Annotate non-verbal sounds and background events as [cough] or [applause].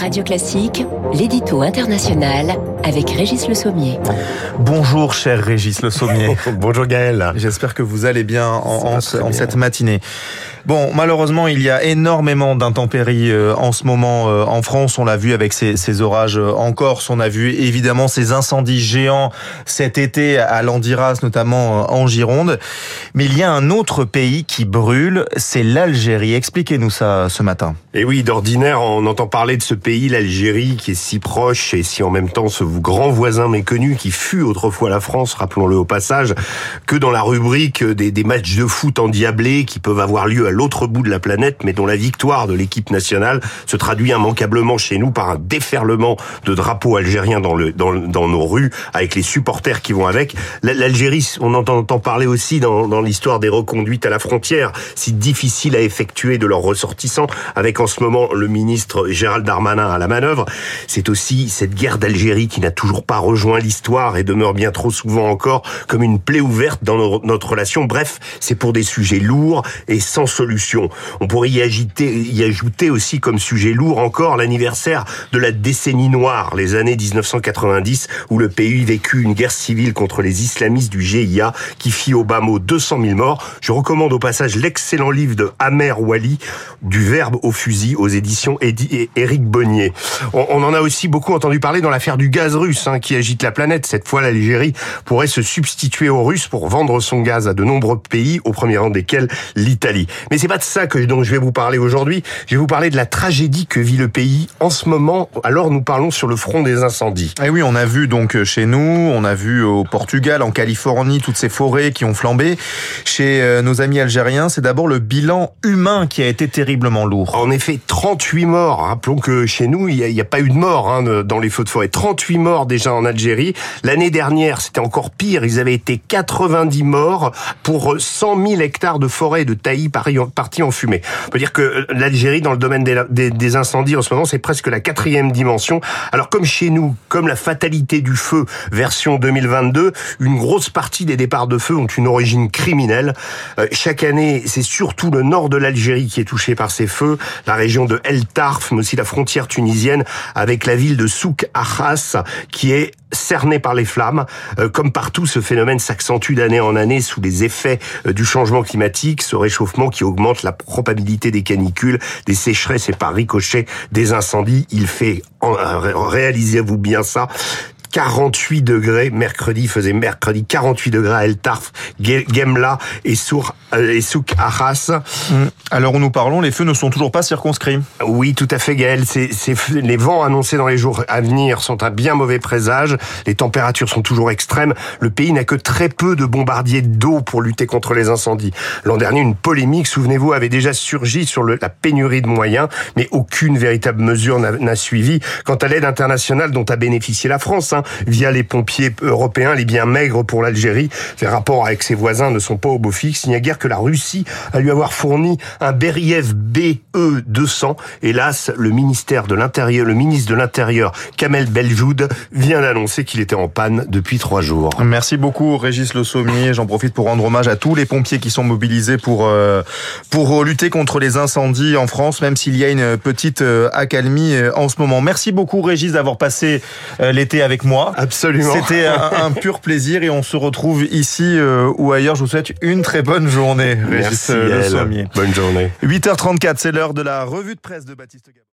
Radio Classique, l'édito international avec Régis Le Sommier. Bonjour cher Régis Le Sommier. [laughs] Bonjour Gaël. J'espère que vous allez bien en, en, en cette matinée. Bon, malheureusement, il y a énormément d'intempéries euh, en ce moment euh, en France. On l'a vu avec ces, ces, orages euh, en Corse. On a vu évidemment ces incendies géants cet été à Landiras, notamment en Gironde. Mais il y a un autre pays qui brûle, c'est l'Algérie. Expliquez-nous ça ce matin. Et oui, d'ordinaire, on entend parler de ce pays, l'Algérie, qui est si proche et si en même temps ce grand voisin méconnu qui fut autrefois la France, rappelons-le au passage, que dans la rubrique des, matchs de foot endiablés qui peuvent avoir lieu à l'autre bout de la planète, mais dont la victoire de l'équipe nationale se traduit immanquablement chez nous par un déferlement de drapeaux algériens dans, nos rues, avec les supporters qui vont avec. L'Algérie, on entend parler aussi dans, dans l'histoire des reconduites à la frontière, si difficile à effectuer de leurs ressortissants, avec en ce moment le ministre Gérald Darmanin à la manœuvre. C'est aussi cette guerre d'Algérie qui n'a toujours pas rejoint l'histoire et demeure bien trop souvent encore comme une plaie ouverte dans notre relation. Bref, c'est pour des sujets lourds et sans solution on pourrait y, ajouter aussi comme sujet lourd encore l'anniversaire de la décennie noire, les années 1990, où le pays vécut une guerre civile contre les islamistes du GIA qui fit au bas mot 200 000 morts. Je recommande au passage l'excellent livre de Amer Wali, Du verbe au fusil, aux éditions Éric On, on, en a aussi beaucoup entendu parler dans l'affaire du gaz russe hein, qui agite la planète. Cette fois, l'Algérie pourrait se substituer aux Russes pour vendre son gaz à de nombreux pays, au premier rang desquels l'Italie. Mais c'est pas de ça que dont je vais vous parler aujourd'hui. Je vais vous parler de la tragédie que vit le pays en ce moment. Alors nous parlons sur le front des incendies. Et oui, on a vu donc chez nous, on a vu au Portugal, en Californie, toutes ces forêts qui ont flambé. Chez nos amis algériens, c'est d'abord le bilan humain qui a été terriblement lourd. En effet, 38 morts. Rappelons que chez nous, il n'y a, pas eu de mort hein, dans les feux de forêt. 38 morts déjà en Algérie. L'année dernière, c'était encore pire. Ils avaient été 90 morts pour 100 000 hectares de forêt de taillis partis en fumée. On peut dire que l'Algérie, dans le domaine des, incendies en ce moment, c'est presque la quatrième dimension. Alors comme chez nous, comme la fatalité du feu version 2022, une grosse partie des départs de feu ont une origine criminelle. Euh, chaque année, c'est surtout le nord de l'Algérie qui est touché par ces feux, la région de El Tarf, mais aussi la frontière tunisienne avec la ville de Souk Ahras, qui est cernée par les flammes. Euh, comme partout, ce phénomène s'accentue d'année en année sous les effets euh, du changement climatique, ce réchauffement qui augmente la probabilité des canicules, des sécheresses et par ricochet des incendies. Il fait, réalisez-vous bien ça, 48 degrés. Mercredi faisait mercredi 48 degrés à El Tarf, Gemla et Souk et Souk Arras. Alors où nous parlons, les feux ne sont toujours pas circonscrits. Oui, tout à fait, Gaël. Les vents annoncés dans les jours à venir sont un bien mauvais présage. Les températures sont toujours extrêmes. Le pays n'a que très peu de bombardiers d'eau pour lutter contre les incendies. L'an dernier, une polémique, souvenez-vous, avait déjà surgi sur le, la pénurie de moyens, mais aucune véritable mesure n'a, n'a suivi. Quant à l'aide internationale dont a bénéficié la France, hein, via les pompiers européens, les biens maigres pour l'Algérie. Les rapports avec ses voisins ne sont pas au beau fixe. Il n'y a guère que la Russie à lui avoir fourni un Beriev BE 200. Hélas, le ministère de l'Intérieur, le ministre de l'Intérieur, Kamel Beljoud, vient d'annoncer qu'il était en panne depuis trois jours. Merci beaucoup, Régis Le Sommier. J'en profite pour rendre hommage à tous les pompiers qui sont mobilisés pour, euh, pour lutter contre les incendies en France, même s'il y a une petite euh, accalmie euh, en ce moment. Merci beaucoup, Régis, d'avoir passé l'été avec moi. Absolument. C'était un, un, pur plaisir et on se retrouve ici euh, ou ailleurs. Je vous souhaite une très bonne journée, Régis Merci, Le Sommier. Bonne journée. 8h34, c'est l'heure de la revue de presse de Baptiste Gabon.